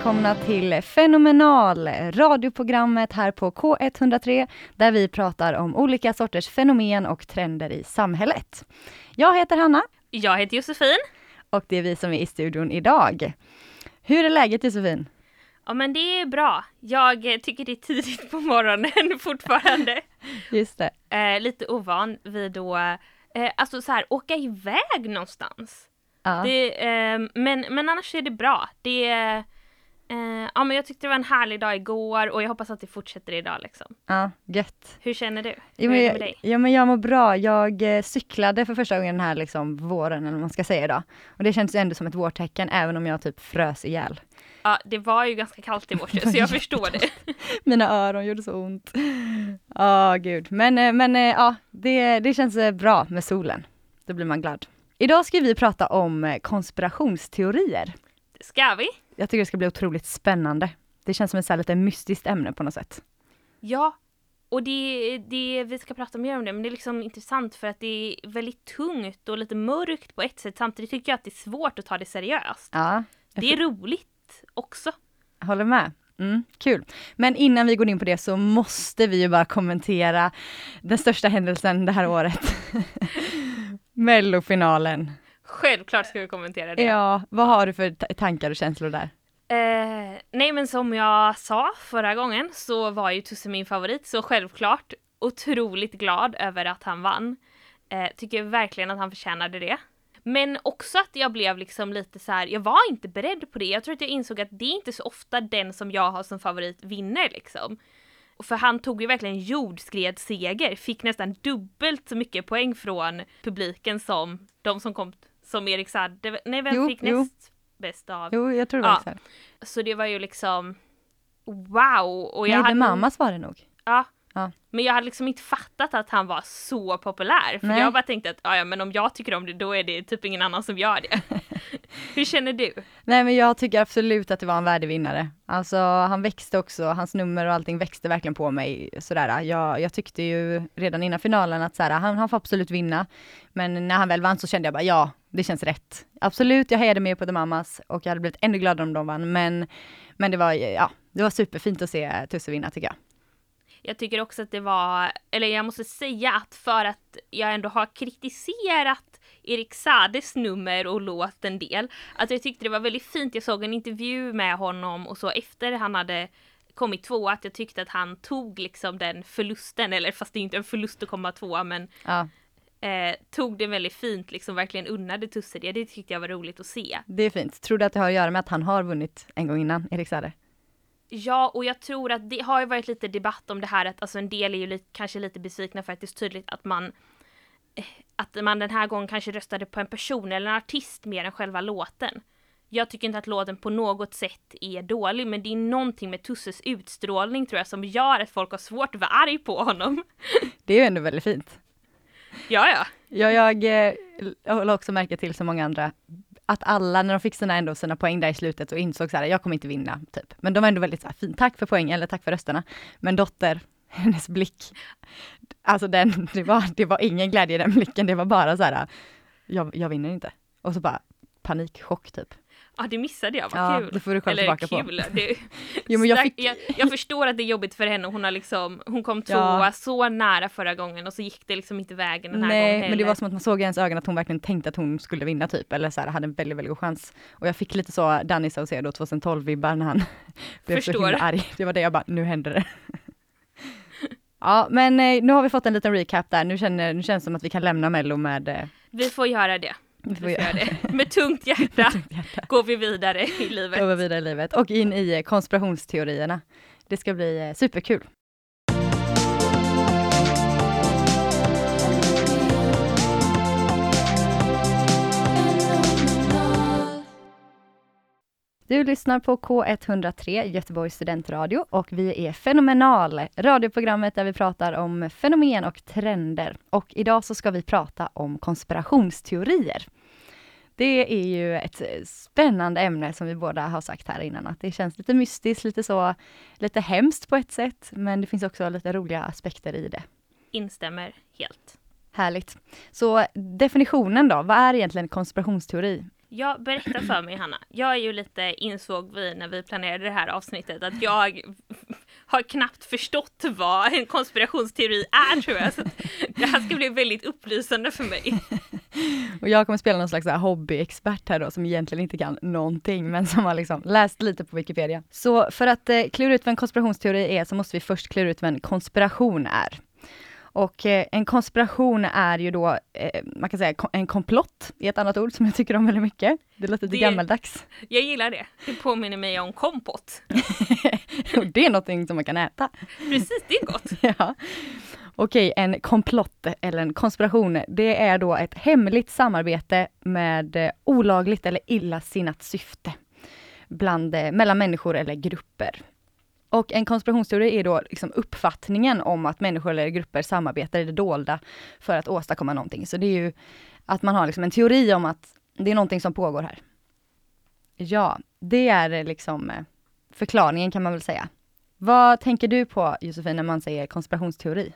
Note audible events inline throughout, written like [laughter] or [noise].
Välkomna till Fenomenal, radioprogrammet här på K103 där vi pratar om olika sorters fenomen och trender i samhället. Jag heter Hanna Jag heter Josefin. och det är vi som är i studion idag. Hur är läget Josefin? Ja men det är bra. Jag tycker det är tidigt på morgonen [laughs] fortfarande. [laughs] Just det. Eh, lite ovan vid att eh, alltså så här, åka iväg någonstans. Ja. Det, eh, men, men annars är det bra. Det, eh, ja men jag tyckte det var en härlig dag igår och jag hoppas att det fortsätter idag liksom. ja, gött. Hur känner du? Ja Hur är det med dig? ja men jag mår bra. Jag eh, cyklade för första gången den här liksom våren eller vad man ska säga idag. Och det känns ju ändå som ett vårtecken även om jag typ frös ihjäl. Ja det var ju ganska kallt i morse [laughs] så jag förstår det. [laughs] Mina öron gjorde så ont. Ja, gud. Men, eh, men eh, ja, det, det känns eh, bra med solen. Då blir man glad. Idag ska vi prata om eh, konspirationsteorier. Ska vi? Jag tycker det ska bli otroligt spännande. Det känns som ett så här lite mystiskt ämne på något sätt. Ja, och det, det, vi ska prata mer om det, men det är liksom intressant för att det är väldigt tungt och lite mörkt på ett sätt. Samtidigt tycker jag att det är svårt att ta det seriöst. Ja, Det är roligt också. jag håller med. Mm, kul. Men innan vi går in på det så måste vi ju bara kommentera den största händelsen det här året. [laughs] Mellofinalen. Självklart ska vi kommentera det. Ja, vad har du för ta- tankar och känslor där? Eh, nej men som jag sa förra gången så var ju Tusse min favorit, så självklart otroligt glad över att han vann. Eh, tycker verkligen att han förtjänade det. Men också att jag blev liksom lite så här. jag var inte beredd på det. Jag tror att jag insåg att det är inte så ofta den som jag har som favorit vinner liksom. För han tog ju verkligen jordskredsseger, fick nästan dubbelt så mycket poäng från publiken som de som kom, som Erik Saade, nej vem Jo, fick jo. näst bäst av? Jo, jag tror det var Ja. så här. Så det var ju liksom wow! Och jag Nej, hade, The Mamas var det nog. Ja. Ja. Men jag hade liksom inte fattat att han var så populär. För Nej. jag bara tänkte att "Ja, ja men om jag tycker om det då är det typ ingen annan som gör det. [laughs] Hur känner du? Nej men jag tycker absolut att det var en värdig vinnare. Alltså han växte också, hans nummer och allting växte verkligen på mig sådär. Jag, jag tyckte ju redan innan finalen att såhär, han, han får absolut vinna. Men när han väl vann så kände jag bara ja, det känns rätt. Absolut, jag hejade med på The Mamas och jag hade blivit ännu gladare om de vann. Men, men det var, ja, det var superfint att se Tusse vinna tycker jag. Jag tycker också att det var, eller jag måste säga att för att jag ändå har kritiserat Erik Sades nummer och låt en del, att jag tyckte det var väldigt fint. Jag såg en intervju med honom och så efter han hade kommit tvåa, att jag tyckte att han tog liksom den förlusten, eller fast det är inte en förlust att komma tvåa, men Ja, eh, tog det väldigt fint, liksom verkligen unnade Tusse det. Det tyckte jag var roligt att se. det är fint. Tror du att det har att göra med att han har vunnit en gång innan, Erik Saade? Ja, och jag tror att det har ju varit lite debatt om det här att alltså en del är ju lite, kanske lite besvikna för att det är så tydligt att man eh, att man den här gången kanske röstade på en person eller en artist mer än själva låten. Jag tycker inte att låten på något sätt är dålig, men det är någonting med Tusses utstrålning tror jag som gör att folk har svårt att vara arg på honom. [laughs] Det är ju ändå väldigt fint ja, ja. Ja, jag, eh, jag håller också märke till som många andra att alla när de fick sina, ändå sina poäng där i slutet och insåg så här, jag kommer inte vinna, typ. Men de var ändå väldigt så här, fin, tack för poängen eller tack för rösterna. Men Dotter, [laughs] hennes blick, alltså den, det var, det var ingen glädje i den blicken, det var bara så här, jag, jag vinner inte. Och så bara panikchock typ. Ja, det missade jag, vad Ja, kul. det får du kolla Eller tillbaka på. kul, [laughs] det, Jo, men jag fick- jag, jag förstår att det är jobbigt för henne, hon har liksom, hon kom Ja. tvåa så nära förra gången och så gick det liksom inte vägen den här Nej, gången men det heller. var som att man såg i hennes ögon att hon verkligen tänkte att hon skulle vinna typ, eller så här, hade en väldigt, väldigt god chans. Och jag fick lite så Danny Saucedo 2012-vibbar när han [laughs] blev så himla arg. Det var det jag bara, nu händer det. [laughs] ja, men eh, nu har vi fått en liten recap där, nu, känner, nu känns det som att vi kan lämna mello med eh, Vi får göra det. Vi Vi får göra det. Med tungt [laughs] hjärta tungt hjärta. går vi vidare i livet. Gå vidare i livet och in i konspirationsteorierna. Det ska bli eh, superkul. Du lyssnar på K103 Göteborgs studentradio och vi är Fenomenal, radioprogrammet där vi pratar om fenomen och trender. Och idag så ska vi prata om konspirationsteorier. Det är ju ett spännande ämne som vi båda har sagt här innan, att det känns lite mystiskt, lite så, lite hemskt på ett sätt, men det finns också lite roliga aspekter i det. Instämmer helt. Härligt. Så definitionen då, vad är egentligen konspirationsteori? Ja, berätta för mig Hanna. Jag är ju lite, insåg vi när vi planerade det här avsnittet, att jag [laughs] har knappt förstått vad en konspirationsteori är tror jag. Så det här ska bli väldigt upplysande för mig. [laughs] Och jag kommer spela någon slags hobbyexpert här då som egentligen inte kan någonting men som har liksom läst lite på Wikipedia. Så för att eh, klura ut vad en konspirationsteori är så måste vi först klura ut vad en konspiration är. Och eh, en konspiration är ju då, eh, man kan säga en komplott, i ett annat ord som jag tycker om väldigt mycket. Det låter lite det, gammaldags. Jag gillar det. Det påminner mig om kompott. [laughs] det är någonting som man kan äta. Precis, det är gott. [laughs] ja. Okej, en komplott eller en konspiration, det är då ett hemligt samarbete med eh, olagligt eller illasinnat syfte bland, mellan människor eller grupper. Och en konspirationsteori är då liksom uppfattningen om att människor eller grupper samarbetar i det dolda för att åstadkomma någonting. Så det är ju att man har liksom en teori om att det är någonting som pågår här. Ja, det är liksom eh, förklaringen kan man väl säga. Vad tänker du på Josefin när man säger konspirationsteori?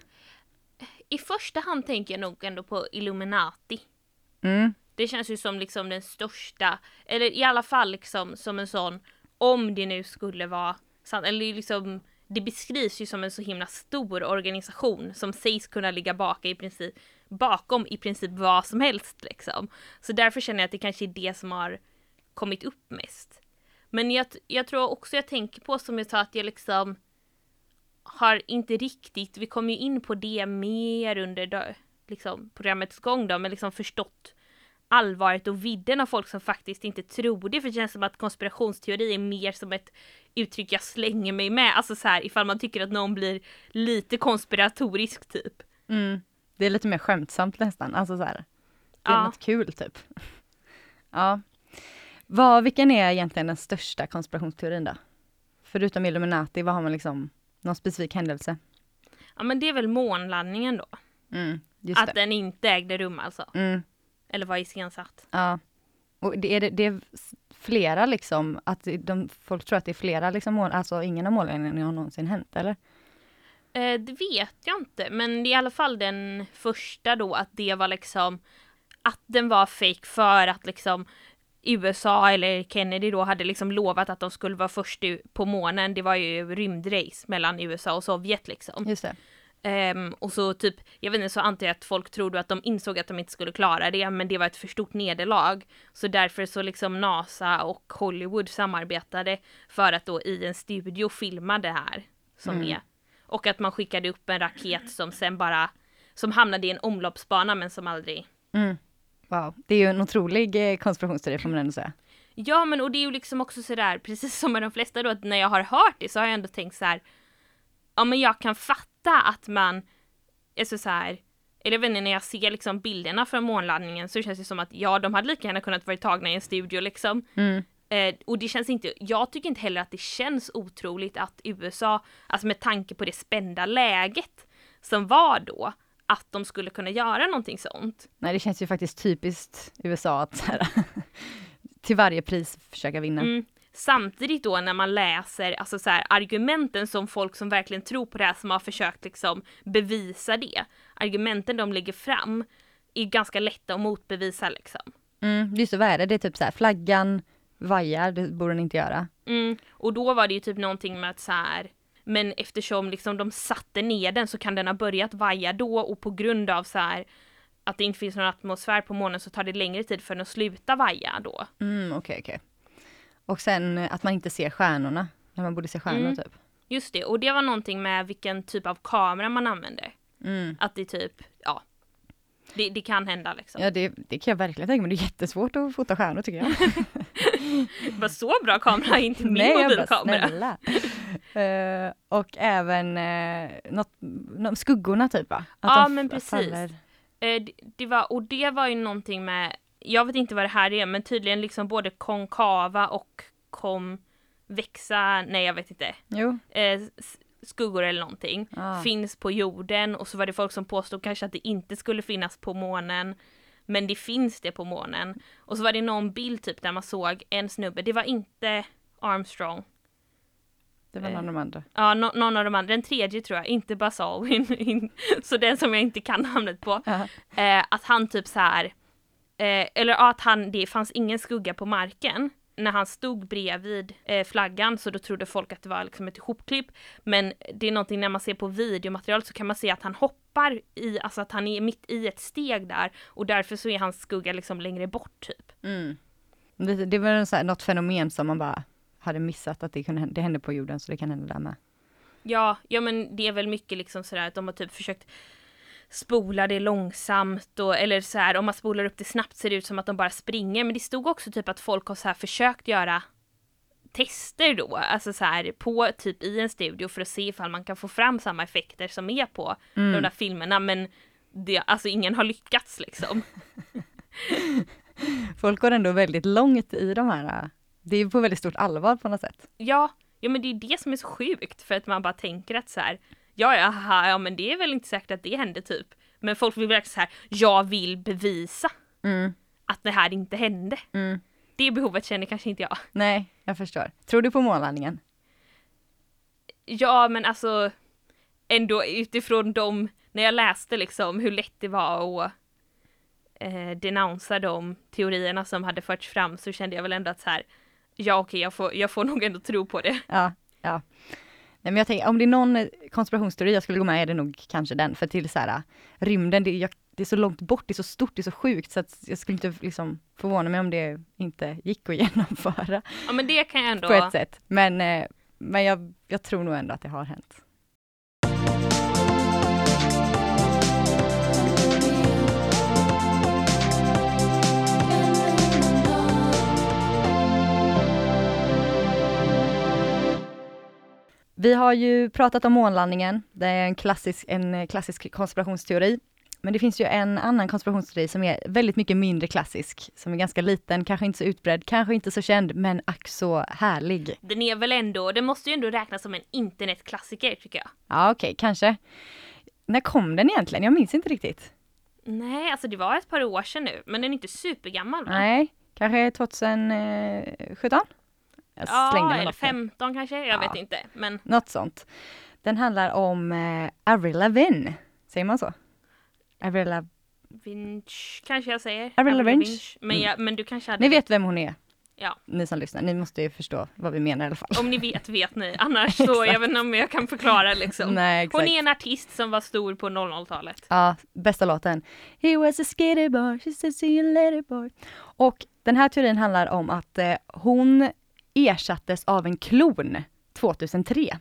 I första hand tänker jag nog ändå på Illuminati. Mm. Det känns ju som liksom den största, eller i alla fall liksom som en sån, om det nu skulle vara sant, eller liksom det beskrivs ju som en så himla stor organisation som sägs kunna ligga bak i princip, bakom i princip vad som helst liksom. Så därför känner jag att det kanske är det som har kommit upp mest. Men jag, jag tror också jag tänker på som jag sa att jag liksom har inte riktigt, vi kommer ju in på det mer under liksom, programmets gång då, men liksom förstått allvaret och vidden av folk som faktiskt inte tror det. För det känns som att konspirationsteori är mer som ett uttryck jag slänger mig med. Alltså så här ifall man tycker att någon blir lite konspiratorisk typ. Mm. Det är lite mer skämtsamt nästan, alltså så här. Det är ja. något kul typ. [laughs] ja. Vad, vilken är egentligen den största konspirationsteorin då? Förutom Illuminati, vad har man liksom, någon specifik händelse? Ja men det är väl månlandningen då. Mm, att det. den inte ägde rum alltså. Mm. Eller var iscensatt. Ja. Och det är, det är flera liksom, att de, folk tror att det är flera liksom mål, alltså ingen av målningarna har någonsin hänt eller? Eh, det vet jag inte, men det är i alla fall den första då att det var liksom att den var fake för att liksom USA eller Kennedy då hade liksom lovat att de skulle vara först på månen. Det var ju rymdrace mellan USA och Sovjet liksom. Just det. Um, och så typ, jag vet inte, så antar jag att folk trodde att de insåg att de inte skulle klara det, men det var ett för stort nederlag. Så därför så liksom NASA och Hollywood samarbetade för att då i en studio filma det här som mm. är. Och att man skickade upp en raket som sen bara, som hamnade i en omloppsbana men som aldrig... Mm. Wow, det är ju en otrolig eh, konspirationsteori får man ändå säga. Ja men och det är ju liksom också sådär, precis som med de flesta då, att när jag har hört det så har jag ändå tänkt så här, ja men jag kan fatta fatta att man, alltså så här, eller jag vet inte, när jag ser liksom bilderna från månlandningen så känns det som att ja, de hade lika gärna kunnat vara tagna i en studio liksom. Mm. Eh, och det känns inte, jag tycker inte heller att det känns otroligt att USA, alltså med tanke på det spända läget som var då, att de skulle kunna göra någonting sånt. Nej, det känns ju faktiskt typiskt USA att här, [laughs] till varje pris försöka vinna. Mm. Samtidigt då när man läser alltså så här, argumenten som folk som verkligen tror på det här som har försökt liksom bevisa det. Argumenten de lägger fram är ganska lätta att motbevisa liksom. Mm, det, är det? Det är typ så här, flaggan vajar, det borde den inte göra. Mm, och då var det ju typ någonting med att så här, men eftersom liksom de satte ner den så kan den ha börjat vaja då och på grund av så här att det inte finns någon atmosfär på månen så tar det längre tid för den att sluta vaja då. Mm, okej, okay, okej. Okay. Och sen att man inte ser stjärnorna, när man borde se stjärnor mm. typ. Just det, och det var någonting med vilken typ av kamera man använde. Mm. Att det typ, ja. Det, det kan hända liksom. Ja det, det kan jag verkligen tänka mig, det är jättesvårt att fota stjärnor tycker jag. [laughs] det var så bra kamera, [laughs] inte min Nej, mobilkamera. [laughs] Eh, och även eh, något, något, skuggorna typ va? Att Ja, men precis. faller- Eh, det, det var, och det var ju någonting med, jag vet inte vad det här är, men tydligen liksom både konkava och konvexa, nej jag vet inte, eh, skuggor eller någonting Ah. finns på jorden och så var det folk som påstod kanske att det inte skulle finnas på månen. Men det finns det på månen. Och så var det någon bild typ där man såg en snubbe, det var inte Armstrong. Det var Eh. någon av de andra. Ja, nå- någon av de andra, den tredje tror jag, inte Buzz Aldrin. [laughs] In- så den som jag inte kan namnet på. Ja. Eh, att han typ så här, eh, eller att han, det fanns ingen skugga på marken. När han stod bredvid eh, flaggan så då trodde folk att det var liksom ett ihopklipp. Men det är någonting när man ser på videomaterial så kan man se att han hoppar i, alltså att han är mitt i ett steg där. Och därför så är hans skugga liksom längre bort typ. Mm. Det, det var en så här, något fenomen som man bara hade missat att det, kunde, hända- det hände på jorden så det kan hända där med. Ja, ja men det är väl mycket liksom sådär att de har typ försökt spola det långsamt och eller så här om man spolar upp det snabbt ser det ut som att de bara springer men det stod också typ att folk har så här försökt göra tester då, alltså så här på typ i en studio för att se ifall man kan få fram samma effekter som är på de där filmerna men det, alltså ingen har lyckats liksom. [laughs] Folk går ändå väldigt långt i de här, det är på väldigt stort allvar på något sätt. Ja, ja men det är det som är så sjukt för att man bara tänker att så här, ja, haha, ja men det är väl inte säkert att det hände typ. Men folk vill verkligen så här, jag vill bevisa Mm. att det här inte hände. Mm. Det behovet känner kanske inte jag. Nej, jag förstår. Tror du på månlandningen? Ja, men alltså ändå utifrån de, när jag läste liksom hur lätt det var att eh, denouncea de teorierna som hade förts fram så kände jag väl ändå att så här, ja okej, jag, får, jag får nog ändå tro på det. Ja, ja. Nej, men jag tänker, om det är någon eh, konspirationsteori jag skulle gå med är det nog kanske den, för till så här, äh, rymden, det, jag, det är så långt bort, det är så stort, det är så sjukt, så att jag skulle inte liksom förvåna mig om det inte gick att [laughs] genomföra Ja, men det kan jag ändå... på ett sätt. Men, eh, men jag, jag tror nog ändå att det har hänt. Vi har ju pratat om månlandningen. Det är en klassisk, en klassisk konspirationsteori. Men det finns ju en annan konspirationsteori som är väldigt mycket mindre klassisk, som är ganska liten, kanske inte så utbredd, kanske inte så känd, men ack så härlig. Den är väl ändå, den måste ju ändå räknas som en internetklassiker tycker jag. Ja, okej, kanske. När kom den egentligen? Jag minns inte riktigt. Nej, alltså det var ett par år sedan nu, men den är inte supergammal va? Nej, kanske 2017? Jag ja, slängde mig eller något där. 15 kanske, jag Ja. vet inte. Men Något sånt. Den handlar om eh, Avril Lavigne, säger man så? Avril Lav- Vinch kanske jag säger. Avril Lavigne. Men, jag, men du kanske hade... Ni vet vem hon är? Ja. Ni som lyssnar, ni måste ju förstå vad vi menar i alla fall. Om ni vet, vet ni. [laughs] Annars så, jag vet inte om jag kan förklara liksom. Nej. Hon är en artist som var stor på 00-talet. Ja, bästa låten. He was a skater boy, she said see you later boy. Och den här teorin handlar om att eh, hon ersattes av en klon 2003.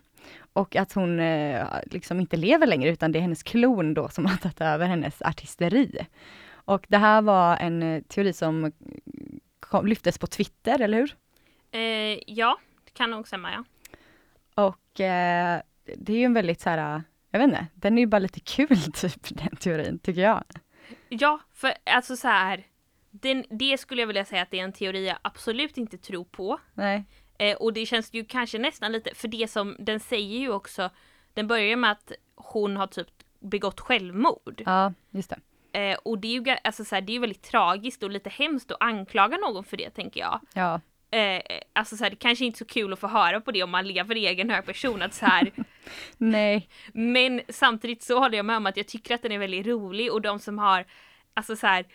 Och att hon eh, liksom inte lever längre utan det är hennes klon då som har tagit över hennes artisteri. Och det här var en eh, teori som kom, lyftes på Twitter, eller hur? Eh, ja, det kan nog stämma ja. Och eh, det är ju en väldigt så här, jag vet inte, den är ju bara lite kul [laughs] typ den teorin, tycker jag. Ja, för alltså så här. Den, det skulle jag vilja säga att det är en teori jag absolut inte tror på. Nej. Eh, och det känns ju kanske nästan lite, för det som den säger ju också, den börjar med att hon har typ begått självmord. Ja, just det. Eh, och det är ju alltså, så här, det är ju väldigt tragiskt och lite hemskt att anklaga någon för det tänker jag. Ja, Eh, alltså så här, det kanske inte är så kul att få höra på det om man lever i egen hög person att så här, [laughs] nej. Men samtidigt så håller jag med om att jag tycker att den är väldigt rolig och de som har, alltså så här,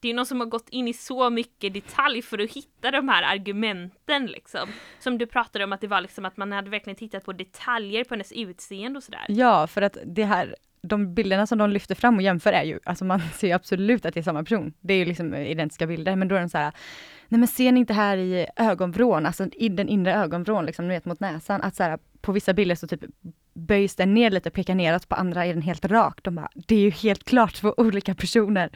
det är någon som har gått in i så mycket detalj för att hitta de här argumenten liksom. Som du pratade om att det var liksom att man hade verkligen tittat på detaljer på hennes utseende och sådär. Ja, för att det här, de bilderna som de lyfter fram och jämför är ju, alltså man ser ju absolut att det är samma person. Det är ju liksom identiska bilder, men då är den så här, nej men ser ni inte här i ögonvrån, alltså i den inre ögonvrån, liksom, ni vet mot näsan, att så här, på vissa bilder så typ böjs den ner lite, pekar neråt, på andra är den helt rak. De bara, det är ju helt klart två olika personer.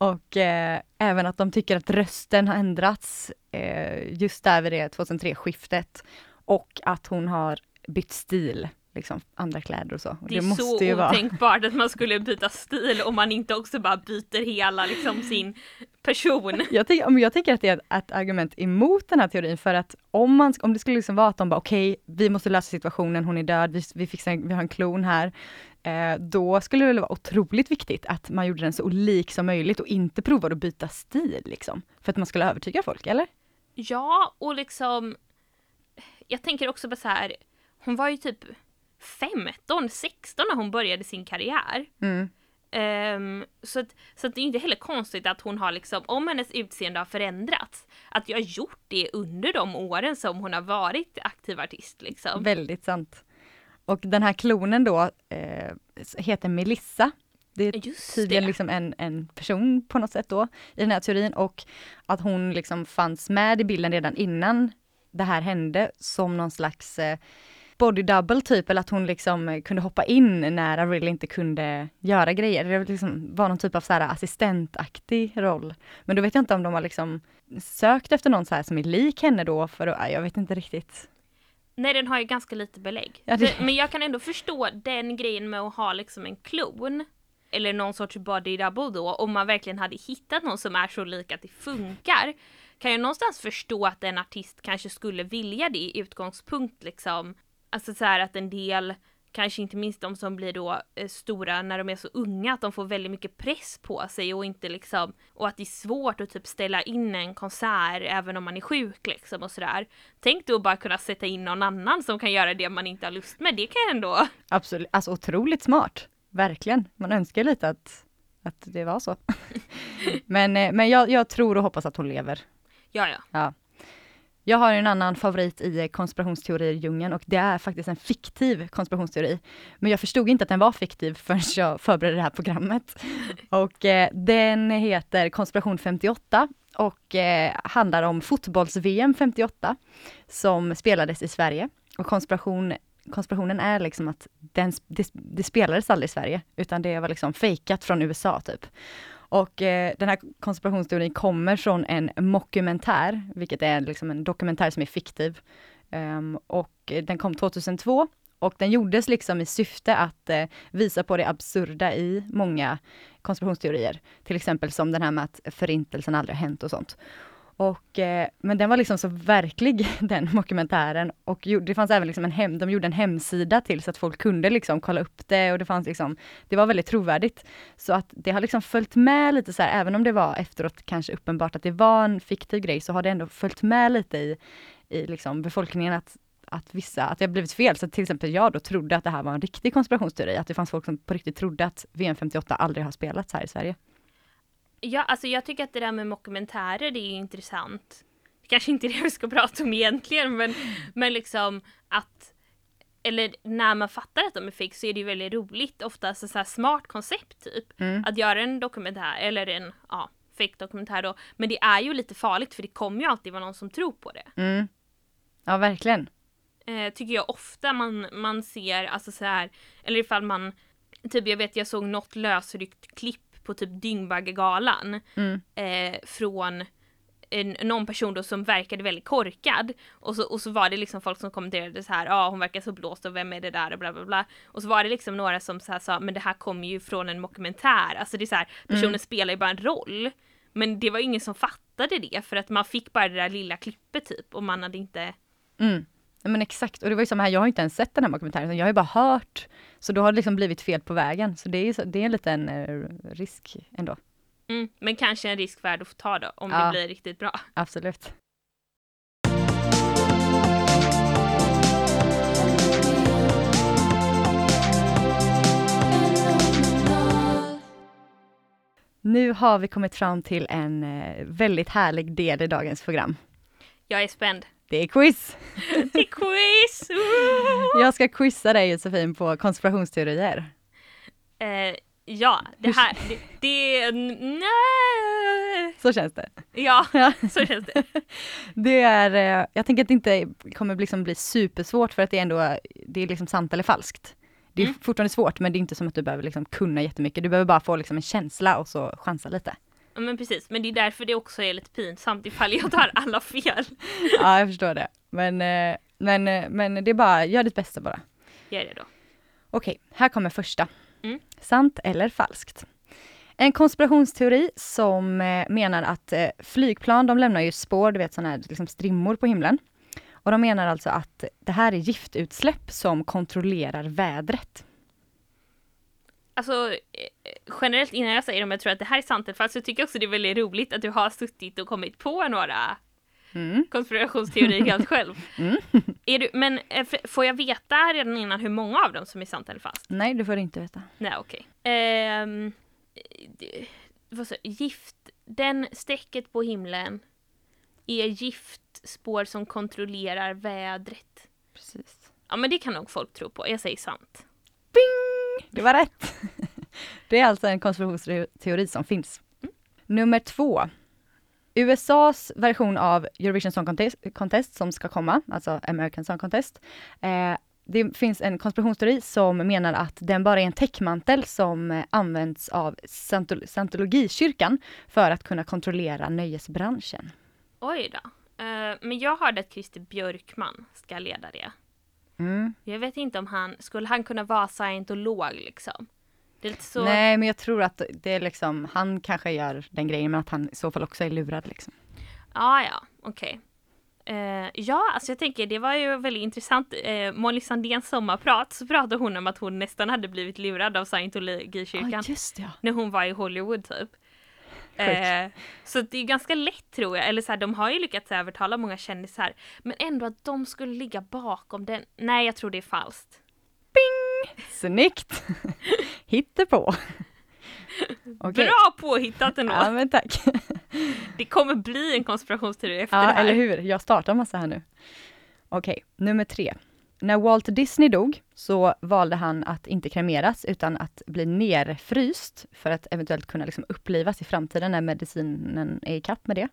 Och eh, även att de tycker att rösten har ändrats eh, just där vid det 2003-skiftet. Och att hon har bytt stil, liksom andra kläder och så. Och Det är så ju vara. otänkbart att man skulle byta stil om man inte också bara byter hela liksom sin person. [laughs] Jag, men jag tänker att det är ett, argument emot den här teorin för att om, man, om det skulle liksom vara att de bara okej, vi måste lösa situationen, hon är död, vi, vi, fixar, vi har en klon här. Eh, då skulle det vara otroligt viktigt att man gjorde den så olik som möjligt och inte provade att byta stil liksom. För att man skulle övertyga folk, eller? Ja, och liksom jag tänker också på så här, hon var ju typ 15, 16 när hon började sin karriär. Mm. Ehm, så att, så att det är inte heller konstigt att hon har liksom, om hennes utseende har förändrats, att jag har gjort det under de åren som hon har varit aktiv artist liksom. Väldigt sant. Och den här klonen då eh, heter Melissa. Det är Just tydligen det. liksom en, en person på något sätt då i den här teorin och att hon liksom fanns med i bilden redan innan det här hände som någon slags eh, body double typ, eller att hon liksom kunde hoppa in när Avril inte kunde göra grejer. Det liksom var någon typ av så här assistentaktig roll. Men då vet jag inte om de har liksom sökt efter någon så här som är lik henne då, för att, jag vet inte riktigt. Nej den har ju ganska lite belägg. Ja, det- Men jag kan ändå förstå den grejen med att ha liksom en klon. Eller någon sorts body double då, om man verkligen hade hittat någon som är så lik att det funkar. Kan jag någonstans förstå att en artist kanske skulle vilja det i utgångspunkt liksom. Alltså så här att en del, kanske inte minst de som blir då eh, stora när de är så unga, att de får väldigt mycket press på sig och inte liksom, och att det är svårt att typ ställa in en konsert även om man är sjuk liksom och sådär. Tänk då bara kunna sätta in någon annan som kan göra det man inte har lust med, det kan jag ändå. Absolut, alltså otroligt smart. Verkligen. Man önskar lite att, att det var så. [laughs] men eh, men jag, jag tror och hoppas att hon lever. Ja, ja. Jag har en annan favorit i konspirationsteorier-djungeln och det är faktiskt en fiktiv konspirationsteori. Men jag förstod inte att den var fiktiv förrän jag förberedde det här programmet. [laughs] Och eh, den heter Konspiration 58 och eh, handlar om fotbolls-VM 58 som spelades i Sverige. Och konspiration, konspirationen är liksom att den, det, det spelades aldrig i Sverige, utan det var liksom fejkat från USA typ. Och eh, den här konspirationsteorin kommer från en mockumentär, vilket är liksom en dokumentär som är fiktiv. Um, och den kom 2002 och den gjordes liksom i syfte att eh, visa på det absurda i många konspirationsteorier. Till exempel som den här med att förintelsen aldrig har hänt och sånt. Och, eh, men den var liksom så verklig, [laughs] den dokumentären. Och det fanns även liksom en hem, de gjorde en hemsida till så att folk kunde liksom kolla upp det och det fanns liksom, det var väldigt trovärdigt. Så att det har liksom följt med lite så här, även om det var efteråt kanske uppenbart att det var en fiktiv grej, så har det ändå följt med lite i, i liksom befolkningen att att vissa, att det har blivit fel. Så till exempel jag då trodde att det här var en riktig konspirationsteori, att det fanns folk som på riktigt trodde att VM 58 aldrig har spelats här i Sverige. Ja, alltså jag tycker att det där med mockumentärer det är intressant. Det kanske inte är det vi ska prata om egentligen, men, men liksom att eller när man fattar att de är fake så är det ju väldigt roligt, oftast ett så här smart koncept typ. Mm. Att göra en dokumentär, eller en ja, fake dokumentär då. Men det är ju lite farligt för det kommer ju alltid vara någon som tror på det. Mm. Ja, verkligen. Eh, tycker jag ofta man, man ser, alltså så här, eller ifall man, typ jag vet jag såg något lösryckt klipp på typ Dyngbaggegalan Mm. eh, från en, någon person då som verkade väldigt korkad och så, och så var det liksom folk som kommenterade så här, ja ah, hon verkar så blåst och vem är det där och bla bla bla. Och så var det liksom några som så här sa, men det här kommer ju från en dokumentär, alltså det är så här, personen Mm. spelar ju bara en roll. Men det var ingen som fattade det för att man fick bara det där lilla klippet typ och man hade inte Mm. Men exakt, och det var ju samma här, jag har inte ens sett den här dokumentären, jag har ju bara hört. Så då har det liksom blivit fel på vägen, så det är, så- det är en liten eh, risk ändå. Mm, men kanske en risk värd att få ta då, om Ja. det blir riktigt bra. Absolut. Nu har vi kommit fram till en eh, väldigt härlig del i dagens program. Jag är spänd. Det är quiz! [laughs] Det är quiz! Jag ska quizza dig Josefin på konspirationsteorier. Eh, ja, det här, det, det nej. Så känns det. Ja, [laughs] Ja. så känns det. Det är, eh, jag tänker att det inte kommer liksom bli supersvårt för att det är ändå, det är liksom sant eller falskt. Det är Mm. fortfarande svårt men det är inte som att du behöver liksom kunna jättemycket. Du behöver bara få liksom en känsla och så chansa lite. Ja, Men precis, men det är därför det också är lite pinsamt ifall jag tar alla fel. [laughs] Ja, jag förstår det. Men eh, Men, eh, men det är bara, gör ditt bästa bara. Gör det då. Okej, här kommer första. Mm. Sant eller falskt? En konspirationsteori som eh, menar att flygplan, de lämnar ju spår, du vet sådana här liksom strimmor på himlen. Och de menar alltså att det här är giftutsläpp som kontrollerar vädret. Alltså generellt innan jag säger om jag tror att det här är sant eller falskt så tycker jag också det är väldigt roligt att du har suttit och kommit på några Mm. konspirationsteorier helt [laughs] själv. Mm. Är du, men eh, får jag veta redan innan hur många av dem som är sant eller falskt? Nej, du får inte veta. Nej okej. Ehm, det- vad sa Gift, den strecket på himlen är giftspår som kontrollerar vädret. Precis. Ja men det kan nog folk tro på, jag säger sant. Bing! Det var rätt. [laughs] Det är alltså en konspirationsteori som finns. Nummer två. USAs version av Eurovision Song Contest, Contest som ska komma, alltså American Song Contest. Eh, det finns en konspirationsteori som menar att den bara är en täckmantel som eh, används av Scientol- scientologikyrkan för att kunna kontrollera nöjesbranschen. Oj då. Eh, men jag hörde att Christer Björkman ska leda det. Mm. Jag vet inte om han, skulle han kunna vara scientolog liksom? Så, Nej, men jag tror att det är liksom, han kanske gör den grejen, men att han i så fall också är lurad liksom. ah, ja, okej. Eh, ja, alltså jag tänker det var ju väldigt intressant. Uh, Molly Sandéns sommarprat så pratade hon om att hon nästan hade blivit lurad av scientologikyrkan just det, ja. när hon var i Hollywood typ. Eh, så det är ganska lätt tror jag, eller så här, de har ju lyckats övertala många kändisar. Men ändå att de skulle ligga bakom den. Nej, jag tror det är falskt. Snyggt! Hittepå! Okej. Bra påhittat ändå! Ja men tack. Det kommer bli en konspirationsteori efter Ja det här. eller hur, jag startar massa här nu. Okej, nummer tre. När Walt Disney dog så valde han att inte kremeras utan att bli nerfryst för att eventuellt kunna liksom upplivas i framtiden när medicinen är i kapp med det.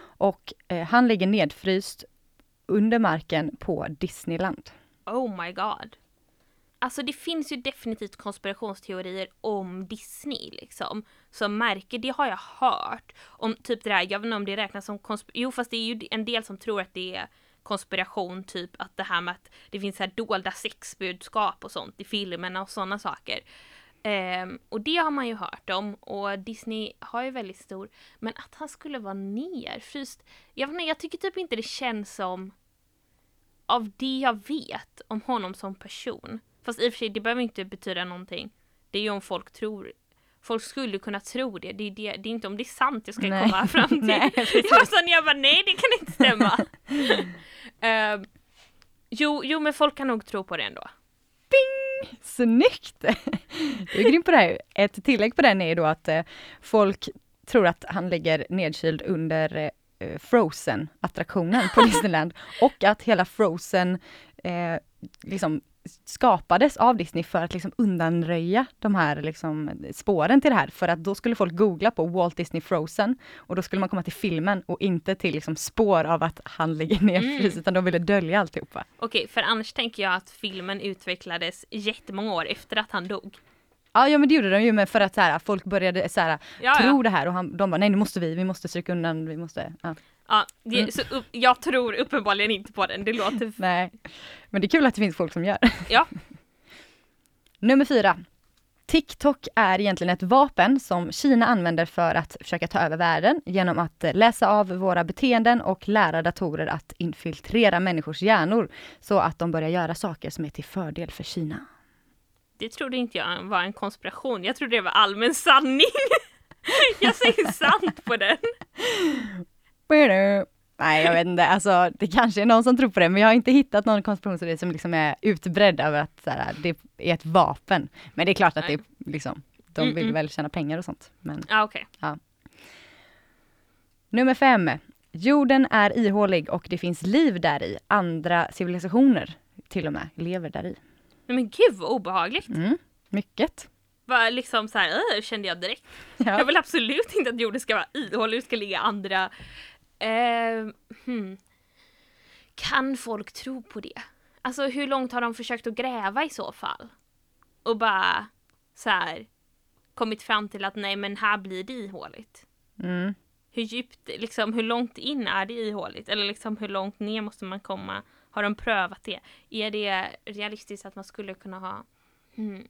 Och eh, han ligger nedfryst under marken på Disneyland. Oh my god. Alltså det finns ju definitivt konspirationsteorier om Disney liksom. Som märker, det har jag hört. Om typ det där, jag vet inte om det räknas som konspiration. Jo fast det är ju en del som tror att det är konspiration, typ att det här med att det finns här dolda sexbudskap och sånt i filmerna och sådana saker. Um, och det har man ju hört om och Disney har ju väldigt stor, men att han skulle vara nerfryst, jag vet inte, jag tycker typ inte det känns som av det jag vet om honom som person. Fast i och för sig, det behöver inte betyda någonting. Det är ju om folk tror Folk skulle kunna tro det. Det är, det, det är inte om det är sant jag ska Nej. komma fram [laughs] till. Nej, så när jag bara, nej det kan inte stämma. [laughs] Ehm, jo, jo, men folk kan nog tro på det ändå. Snyggt! Du är grym på det här. Ett tillägg på den är ju då att eh, folk tror att han ligger nedkyld under eh, Frozen-attraktionen på [laughs] Disneyland och att hela Frozen eh, liksom skapades av Disney för att liksom undanröja de här liksom spåren till det här. För att då skulle folk googla på Walt Disney Frozen och då skulle man komma till filmen och inte till liksom spår av att han ligger nedfryst, Mm. utan de ville dölja alltihopa. Okej, för annars tänker jag att filmen utvecklades jättemånga år efter att han dog. Ja, ja men det gjorde de ju, men för att så här, folk började så här, Ja, tro ja. det här och han, de bara nej nu måste vi, vi måste stryka undan, vi måste, ja. Ja det, Mm. så jag tror uppenbarligen inte på den. Det låter... Nej. Men det är kul att det finns folk som gör. Ja. [laughs] Nummer fyra. TikTok är egentligen ett vapen som Kina använder för att försöka ta över världen genom att eh, läsa av våra beteenden och lära datorer att infiltrera människors hjärnor så att de börjar göra saker som är till fördel för Kina. Det trodde inte jag var en konspiration. Jag trodde det var allmän sanning. [laughs] jag säger sant på den. [laughs] Nej, jag vet inte. Alltså, det kanske är någon som tror på det, men jag har inte hittat någon konspirationsteori som liksom är utbredd över att så här, det är ett vapen. Men det är klart att det är liksom, de vill Mm-mm. väl tjäna pengar och sånt. Men Ja, okej. nummer fem. Jorden är ihålig och det finns liv där i. Andra civilisationer till och med lever där i. Men gud vad obehagligt. Mm, mycket. Var liksom så här, kände jag direkt. Jag Ja. vill absolut inte att jorden ska vara ihålig, det ska ligga andra. Eh, hmm. Kan folk tro på det? Alltså hur långt har de försökt att gräva i så fall? Och bara så här kommit fram till att nej men här blir det ihåligt. Mm. Hur djupt, liksom hur långt in är det ihåligt? Eller liksom hur långt ner måste man komma Har de prövat det? Är det realistiskt att man skulle kunna ha... Hmm.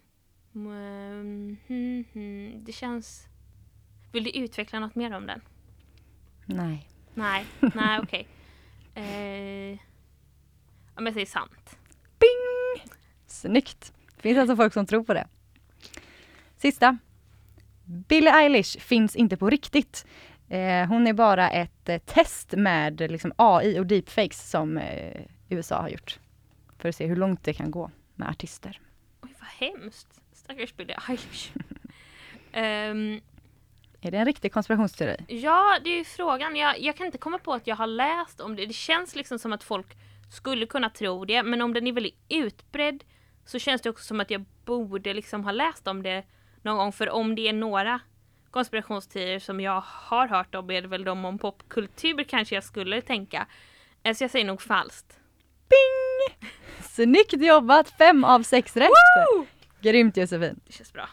Mm, hmm, hmm. Det känns... Vill du utveckla något mer om den? Nej. Nej, nej okej. Okay. Eh, om jag säger sant. Bing! Snyggt! Finns alltså folk som tror på det. Sista. Billie Eilish finns inte på riktigt. Eh, hon är bara ett eh, test med liksom, AI och deepfakes som eh, USA har gjort. För att se hur långt det kan gå med artister. Oj, vad hemskt. Stackars Billie Eilish. um, [laughs] är det en riktig konspirationsteori? Ja, det är frågan. Jag, jag kan inte komma på att jag har läst om det. Det känns liksom som att folk skulle kunna tro det, men om den är väldigt utbredd så känns det också som att jag borde liksom ha läst om det någon gång. För om det är några konspirationsteorier som jag har hört om är det väl de om popkultur kanske jag skulle tänka. Så jag säger nog falskt. Bing! [laughs] Snyggt jobbat! Fem av sex rätt! Woo! Grymt Josefin! Det känns bra.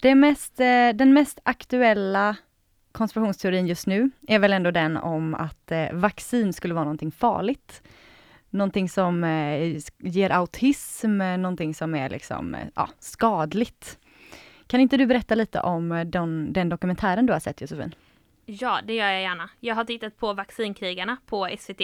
Det mest, eh, den mest aktuella konspirationsteorin just nu är väl ändå den om att eh, vaccin skulle vara någonting farligt. Någonting som eh, ger autism, någonting som är liksom, eh, ja, skadligt. Kan inte du berätta lite om eh, den, den dokumentären du har sett Josefin? Ja, det gör jag gärna. Jag har tittat på Vaccinkrigarna på SVT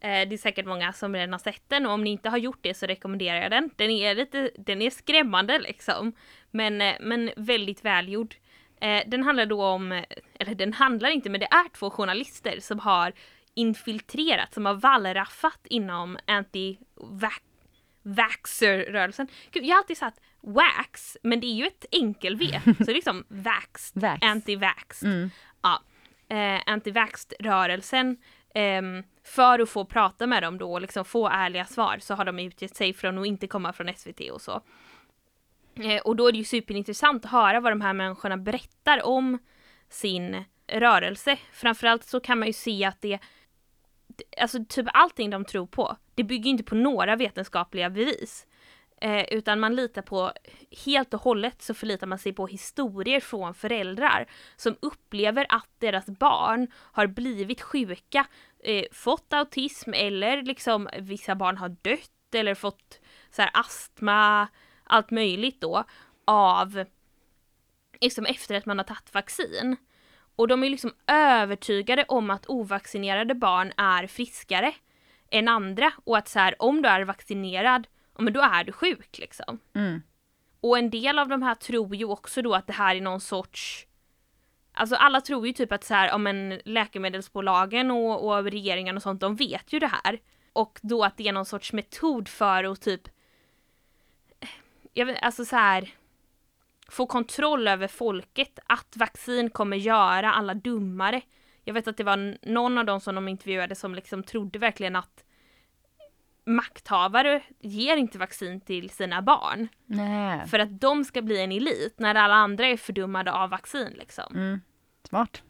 det är säkert många som redan har sett den och om ni inte har gjort det så rekommenderar jag den. Den är lite, den är skrämmande liksom. Men, eh, men väldigt välgjord. Eh, den handlar då om, eller den handlar inte men det är två journalister som har infiltrerat, som har wallraffat inom anti-vaxxer-rörelsen. Jag har alltid sagt wax, men det är ju ett enkel-V, [laughs] så det är liksom vax, vax. anti-vax. Mm. Ja, eh, anti-vax-rörelsen eh, för att få prata med dem då och liksom få ärliga svar så har de utgett sig från att inte komma från SVT och så. Eh, och då är det ju superintressant att höra vad de här människorna berättar om sin rörelse. Framförallt så kan man ju se att det, alltså typ allting de tror på, det bygger inte på några vetenskapliga bevis. Eh, utan man litar på, helt och hållet så förlitar man sig på historier från föräldrar som upplever att deras barn har blivit sjuka, eh, fått autism eller liksom vissa barn har dött eller fått så här, astma, allt möjligt då av liksom efter att man har tagit vaccin. Och de är liksom övertygade om att ovaccinerade barn är friskare än andra och att så här, om du är vaccinerad, men då är du sjuk liksom. Mm. Och en del av de här tror ju också då att det här är någon sorts Alltså alla tror ju typ att så här, om en läkemedelsbolagen och, och regeringen och sånt, de vet ju det här. Och då att det är någon sorts metod för att typ jag vet, alltså så här, få kontroll över folket, att vaccin kommer göra alla dummare. Jag vet att det var någon av dem som de intervjuade som liksom trodde verkligen att makthavare ger inte vaccin till sina barn. Nej. För att de ska bli en elit när alla andra är fördummade av vaccin liksom. Mm. Smart.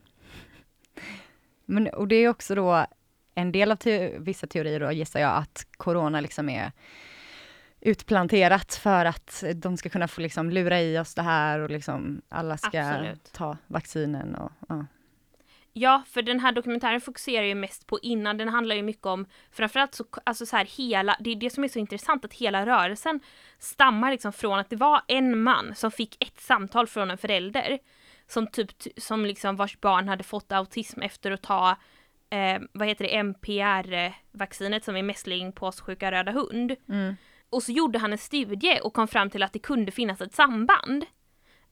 Men, och det är också då en del av te vissa teorier då gissar jag att corona liksom är utplanterat för att de ska kunna få liksom lura i oss det här och liksom alla ska Absolut. ta vaccinen och ja. Ja, för den här dokumentären fokuserar ju mest på innan, den handlar ju mycket om framförallt så, alltså så här hela, det är det som är så intressant att hela rörelsen stammar liksom från att det var en man som fick ett samtal från en förälder som typ, som liksom vars barn hade fått autism efter att ta eh, vad heter det, MPR-vaccinet som är mässling, påssjuka, röda hund. Mm. Och så gjorde han en studie och kom fram till att det kunde finnas ett samband.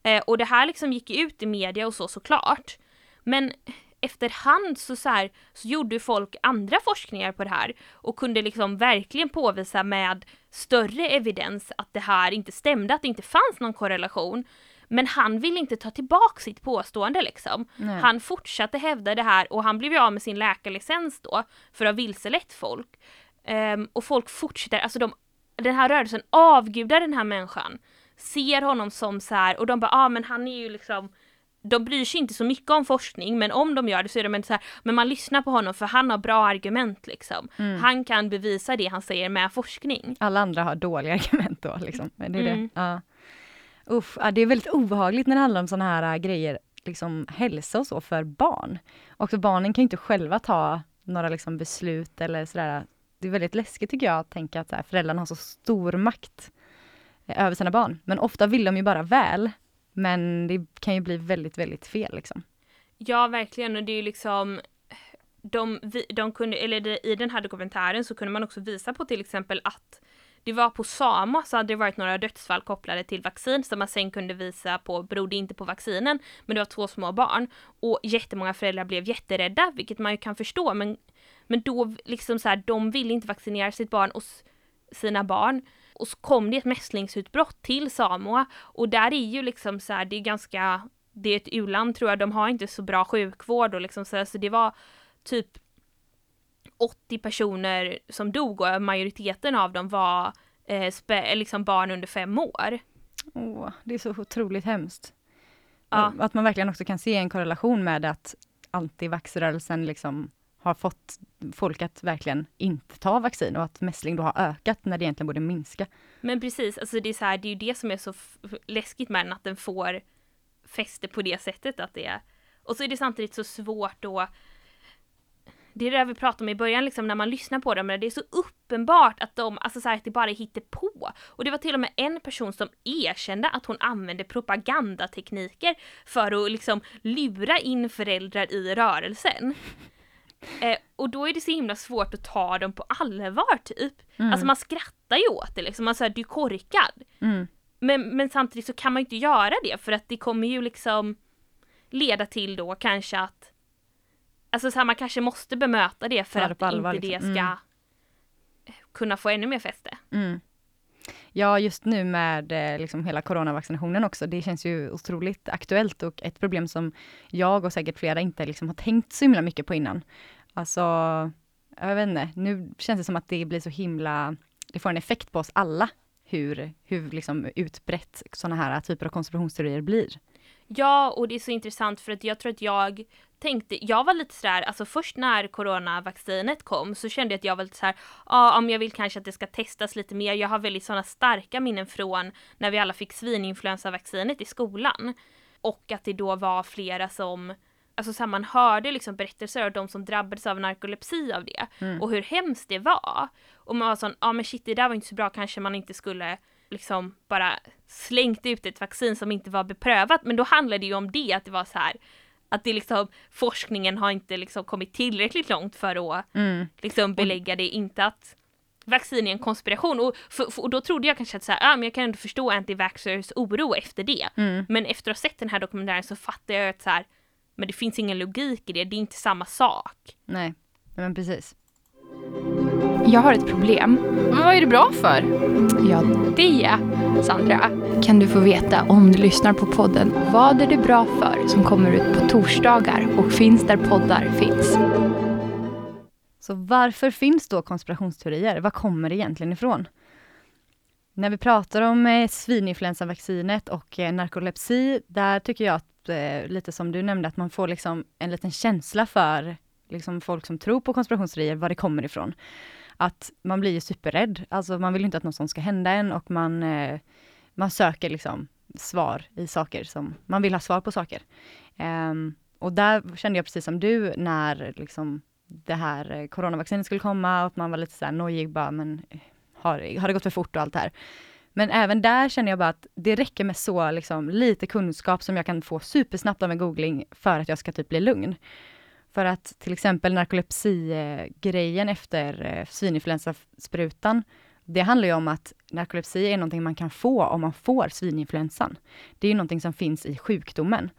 Eh, och det här liksom gick ut i media och så såklart. Men efterhand så, så, här, så gjorde folk andra forskningar på det här och kunde liksom verkligen påvisa med större evidens att det här inte stämde, att det inte fanns någon korrelation. Men han ville inte ta tillbaka sitt påstående liksom. Nej. Han fortsatte hävda det här och han blev ju av med sin läkarlicens då för att ha vilselett folk. Um, och folk fortsätter, alltså de den här rörelsen avgudar den här människan. Ser honom som så här, och de bara, ja ah, men han är ju liksom de bryr sig inte så mycket om forskning men om de gör det så är de så här, men man lyssnar på honom för han har bra argument liksom. Mm. Han kan bevisa det han säger med forskning. Alla andra har dåliga [laughs] argument då liksom. Men det är Mm. det. Ja. Uff, ja, det är väldigt obehagligt när det handlar om sådana här äh, grejer, liksom hälsa och så för barn. Och barnen kan inte själva ta några liksom beslut eller sådär. Det är väldigt läskigt tycker jag att tänka att så här, föräldrarna har så stor makt eh, över sina barn. Men ofta vill de ju bara väl. Men det kan ju bli väldigt, väldigt fel liksom. Ja verkligen. Och det är ju liksom de, de kunde, eller det, i den här dokumentären så kunde man också visa på till exempel att det var på Sama så hade det varit några dödsfall kopplade till vaccin som man sen kunde visa på berodde inte på vaccinen men det var två små barn. Och jättemånga föräldrar blev jätterädda vilket man ju kan förstå men, men då liksom så här, de ville inte vaccinera sitt barn och sina barn och så kom det ett mässlingsutbrott till Samoa och där är ju liksom så här, det är ganska det är ett u-land tror jag, de har inte så bra sjukvård och liksom så, här, så det var typ 80 personer som dog och majoriteten av dem var eh, spe, liksom barn under fem år. Åh, det är så otroligt hemskt. Ja. Att man verkligen också kan se en korrelation med att antivaxrörelsen liksom har fått folk att verkligen inte ta vaccin och att mässling då har ökat när det egentligen borde minska. Men precis, alltså det är så här, det är ju det som är så läskigt med den, att den får fäste på det sättet att det är. Och så är det samtidigt så svårt då det är det vi pratade om i början, liksom, när man lyssnar på dem, men det är så uppenbart att de, alltså så här, att det bara hittar på. Och det var till och med en person som erkände att hon använde propagandatekniker för att liksom lura in föräldrar i rörelsen. Eh, och då är det så himla svårt att ta dem på allvar typ. Alltså man skrattar ju åt det liksom, man säger du är korkad. Mm. Men, men samtidigt så kan man ju inte göra det för att det kommer ju liksom leda till då kanske att Alltså så här, man kanske måste bemöta det för det att allvar, inte liksom. det ska Mm. kunna få ännu mer fäste. Mm. Ja, just nu med eh, liksom hela coronavaccinationen också, det känns ju otroligt aktuellt och ett problem som jag och säkert flera inte liksom har tänkt så himla mycket på innan. Alltså, jag vet inte, nu känns det som att det blir så himla, det får en effekt på oss alla, hur, hur liksom utbrett sådana här typer av konspirationsteorier blir. Ja, och det är så intressant för att jag tror att jag tänkte, jag var lite sådär, alltså först när coronavaccinet kom så kände jag att jag var lite såhär, ja om jag vill kanske att det ska testas lite mer. Jag har väldigt sådana starka minnen från när vi alla fick svininfluensavaccinet i skolan. Och att det då var flera som Alltså så här, man hörde liksom berättelser av de som drabbades av narkolepsi av det och hur hemskt det var. Och man var sån, ja men shit det där var inte så bra, kanske man inte skulle liksom bara slängt ut ett vaccin som inte var beprövat. Men då handlade det ju om det, att det var så här att det liksom, forskningen har inte liksom kommit tillräckligt långt för att liksom belägga det, inte att vaccin är en konspiration. Och, för, för, och då trodde jag kanske att så här, ja, men jag kan ändå förstå anti-vaxxers oro efter det. Men efter att ha sett den här dokumentären så fattar jag att så här, men det finns ingen logik i det, det är inte samma sak. Nej, men precis. Jag har ett problem. Men vad är det bra för? Ja, det, Sandra, kan du få veta om du lyssnar på podden Vad är det bra för? som kommer ut på torsdagar och finns där poddar finns. Så varför finns då konspirationsteorier? Var kommer det egentligen ifrån? När vi pratar om eh, svininfluensavaccinet och eh, narkolepsi, där tycker jag att, eh, lite som du nämnde, att man får liksom en liten känsla för liksom folk som tror på konspirationsteorier, var det kommer ifrån. Att man blir ju superrädd, alltså man vill inte att något sånt ska hända en och man, eh, man söker liksom svar i saker som, man vill ha svar på saker. Um, och där kände jag precis som du när liksom det här eh, coronavaccinet skulle komma och man var lite så nojig bara, men eh, har, har det gått för fort och allt det här. Men även där känner jag bara att det räcker med så liksom, lite kunskap som jag kan få supersnabbt av en googling för att jag ska typ bli lugn. För att till exempel narkolepsi-grejen efter eh, svininfluensasprutan, det handlar ju om att narkolepsi är någonting man kan få om man får svininfluensan. Det är ju någonting som finns i sjukdomen.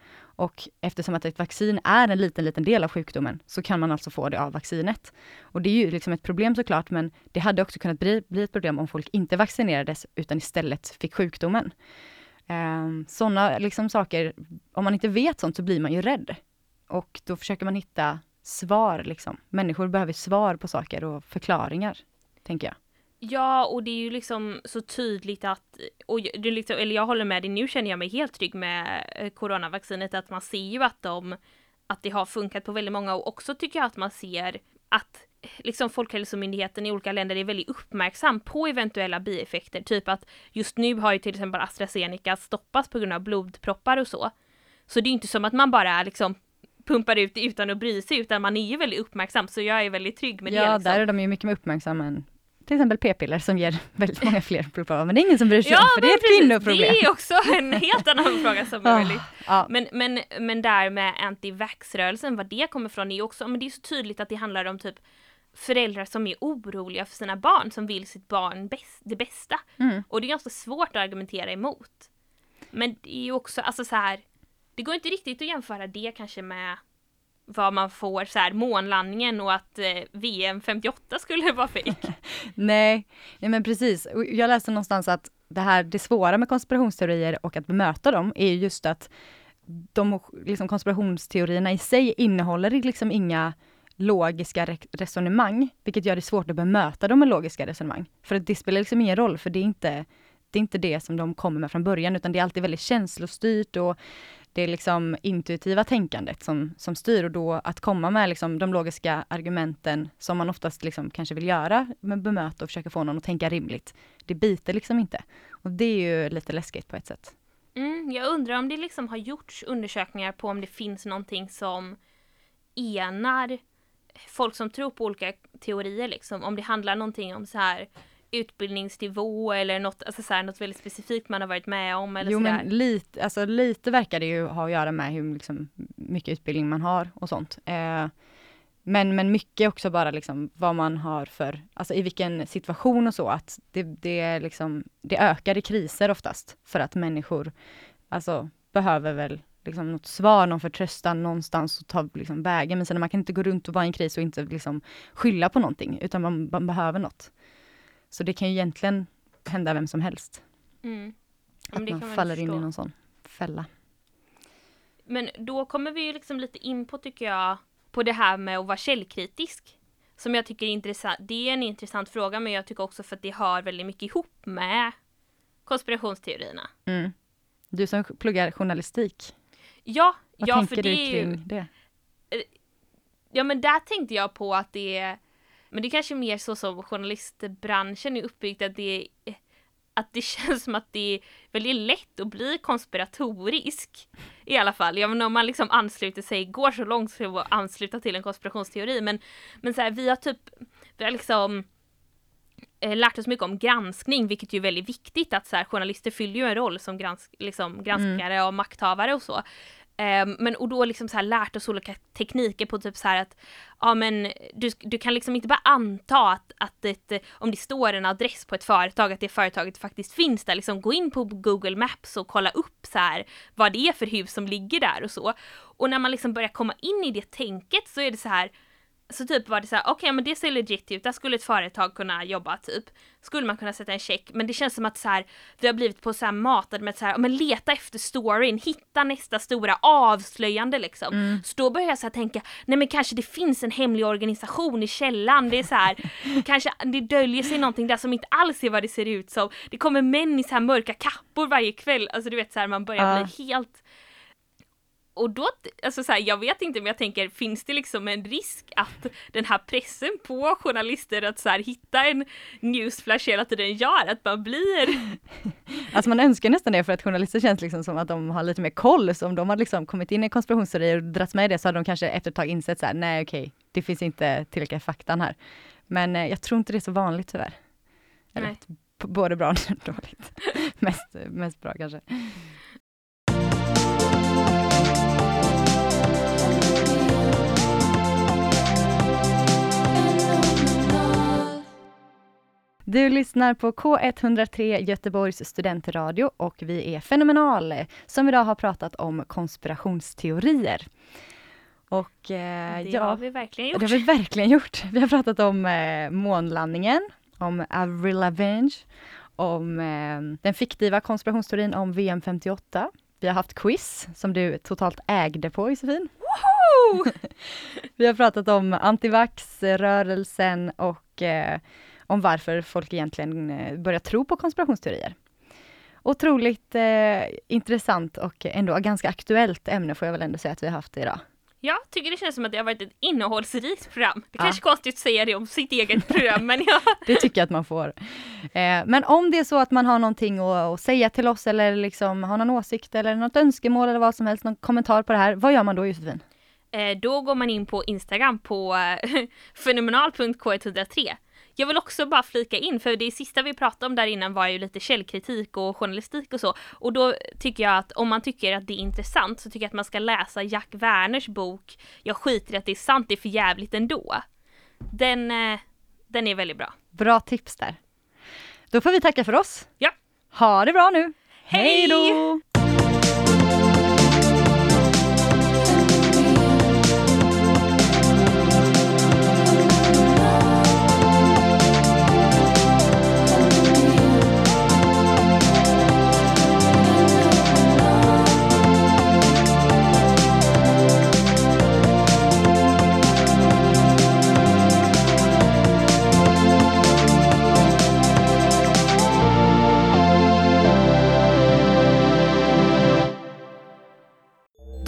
Och eftersom att ett vaccin är en liten, liten del av sjukdomen, så kan man alltså få det av vaccinet. Och det är ju liksom ett problem såklart, men det hade också kunnat bli, bli ett problem om folk inte vaccinerades, utan istället fick sjukdomen. Ehm, Sådana liksom saker, om man inte vet sånt så blir man ju rädd. Och då försöker man hitta svar liksom. Människor behöver svar på saker och förklaringar, tänker jag. Ja, och det är ju liksom så tydligt att, och det liksom, eller jag håller med dig, nu känner jag mig helt trygg med eh, coronavaccinet, att man ser ju att de, att det har funkat på väldigt många och också tycker jag att man ser att eh, liksom Folkhälsomyndigheten i olika länder är väldigt uppmärksam på eventuella bieffekter. Typ att just nu har ju till exempel AstraZeneca stoppats på grund av blodproppar och så. Så det är inte som att man bara liksom pumpar ut det utan att bry sig, utan man är ju väldigt uppmärksam, så jag är väldigt trygg med ja, det. Ja, liksom. där är de ju mycket mer uppmärksamma än till exempel p-piller som ger [laughs] väldigt många fler blodproppar, men det är ingen som bryr sig ja, om, för det är ett kvinnoproblem. Det är också en [laughs] helt annan fråga som är Ah, väldigt ja. Men, men, men där med anti-vax-rörelsen, vad det kommer ifrån är ju också, men det är så tydligt att det handlar om typ föräldrar som är oroliga för sina barn, som vill sitt barn bäst, det bästa. Mm. Och det är ganska svårt att argumentera emot. Men det är ju också, alltså så här, det går inte riktigt att jämföra det kanske med vad man får så här månlandningen och att eh, VM 58 skulle vara fejk. [laughs] Nej, nej men precis. Jag läste någonstans att det här, det svåra med konspirationsteorier och att bemöta dem är just att de liksom, konspirationsteorierna i sig innehåller liksom inga logiska re resonemang, vilket gör det svårt att bemöta dem med logiska resonemang. För att det spelar liksom ingen roll, för det är inte det är inte det som de kommer med från början, utan det är alltid väldigt känslostyrt och det är liksom intuitiva tänkandet som, som styr och då att komma med liksom de logiska argumenten som man oftast liksom kanske vill göra, med bemöta och försöka få någon att tänka rimligt. Det biter liksom inte. Och det är ju lite läskigt på ett sätt. Mm, jag undrar om det liksom har gjorts undersökningar på om det finns någonting som enar folk som tror på olika teorier liksom. Om det handlar någonting om så här utbildningsnivå eller något, alltså så här, något väldigt specifikt man har varit med om eller Jo sådär. men lite, alltså lite verkar det ju ha att göra med hur liksom, mycket utbildning man har och sånt. Eh, men, men mycket också bara liksom vad man har för, alltså i vilken situation och så, att det, det, är liksom, det ökar i kriser oftast, för att människor alltså, behöver väl liksom något svar, någon förtröstan någonstans att ta liksom, vägen. Men sen man kan inte gå runt och vara i en kris och inte liksom, skylla på någonting, utan man, man behöver något. Så det kan ju egentligen hända vem som helst. Mm. Att det man faller in i förstå. någon sån fälla. Men då kommer vi ju liksom lite in på, tycker jag, på det här med att vara källkritisk. Som jag tycker är intressant. Det är en intressant fråga, men jag tycker också för att det hör väldigt mycket ihop med konspirationsteorierna. Mm. Du som pluggar journalistik, Ja, vad ja tänker för du det är ju, kring det? Ja men där tänkte jag på att det är, men det är kanske mer så som journalistbranschen är uppbyggd, att det att det [laughs] känns som att det är väldigt lätt att bli konspiratorisk. I alla fall, jag menar om man liksom ansluter sig, går så långt som att ansluta till en konspirationsteori, men, men så här, vi har typ, vi har liksom eh, lärt oss mycket om granskning, vilket ju är väldigt viktigt att så här, journalister fyller ju en roll som gransk, liksom, granskare och makthavare och så. Ehm, men och då liksom så här lärt oss olika tekniker på typ så här att ja men du, du kan liksom inte bara anta att, att ett, eh, om det står en adress på ett företag att det företaget faktiskt finns där, liksom gå in på Google Maps och kolla upp så här vad det är för hus som ligger där och så. Och när man liksom börjar komma in i det tänket så är det så här så typ var det så här, okej men det ser legit ut, där skulle ett företag kunna jobba typ. Skulle man kunna sätta en check, men det känns som att så här, vi har blivit på så här matade med så här, men leta efter storyn, hitta nästa stora avslöjande liksom. Så då börjar jag så här tänka, nej men kanske det finns en hemlig organisation i källan, det är så här, [laughs] kanske det döljer sig någonting där som inte alls är vad det ser ut som. Det kommer män i så här mörka kappor varje kväll, alltså du vet så här, man börjar Ja. bli helt och då, alltså så här, jag vet inte men jag tänker, finns det liksom en risk att den här pressen på journalister att så här, hitta en newsflash hela tiden gör att man blir... [laughs] Alltså man önskar nästan det för att journalister känns liksom som att de har lite mer koll. Så om de har liksom kommit in i konspirationsteorier och dragits med i det så hade de kanske efter ett tag insett så här, nej okej, det finns inte tillräckliga faktan här. Men eh, jag tror inte det är så vanligt tyvärr. Eller, Nej. både bra och [laughs] dåligt. mest, mest bra kanske. Du lyssnar på K103 Göteborgs studentradio och vi är Fenomenal som idag har pratat om konspirationsteorier. Och eh, Det ja, har vi verkligen det gjort. har vi verkligen gjort. Vi har pratat om eh, månlandningen, om Avril Lavigne, om eh, den fiktiva konspirationsteorin om VM 58. Vi har haft quiz som du totalt ägde på Josefin. [laughs] vi har pratat om antivax-rörelsen och eh, om varför folk egentligen eh, börjar tro på konspirationsteorier. Otroligt eh, intressant och ändå ganska aktuellt ämne får jag väl ändå säga att vi har haft idag. Jag tycker det känns som att det har varit ett innehållsrikt program. Det Ja. kanske är konstigt att säga det om sitt eget program, men ja. [laughs] Det tycker jag att man får. Eh, men om det är så att man har någonting att, att säga till oss eller liksom har någon åsikt eller något önskemål eller vad som helst, någon kommentar på det här, vad gör man då Josefin? Eh, då går man in på Instagram på eh, [laughs] fenomenal.k103. Jag vill också bara flika in, för det sista vi pratade om där innan var ju lite källkritik och journalistik och så. Och då tycker jag att om man tycker att det är intressant så tycker jag att man ska läsa Jack Werners bok Jag skiter i att det är sant, det är för jävligt ändå. Den, eh, den är väldigt bra. Bra tips där. Då får vi tacka för oss. Ja. Ha det bra nu! Hej! då!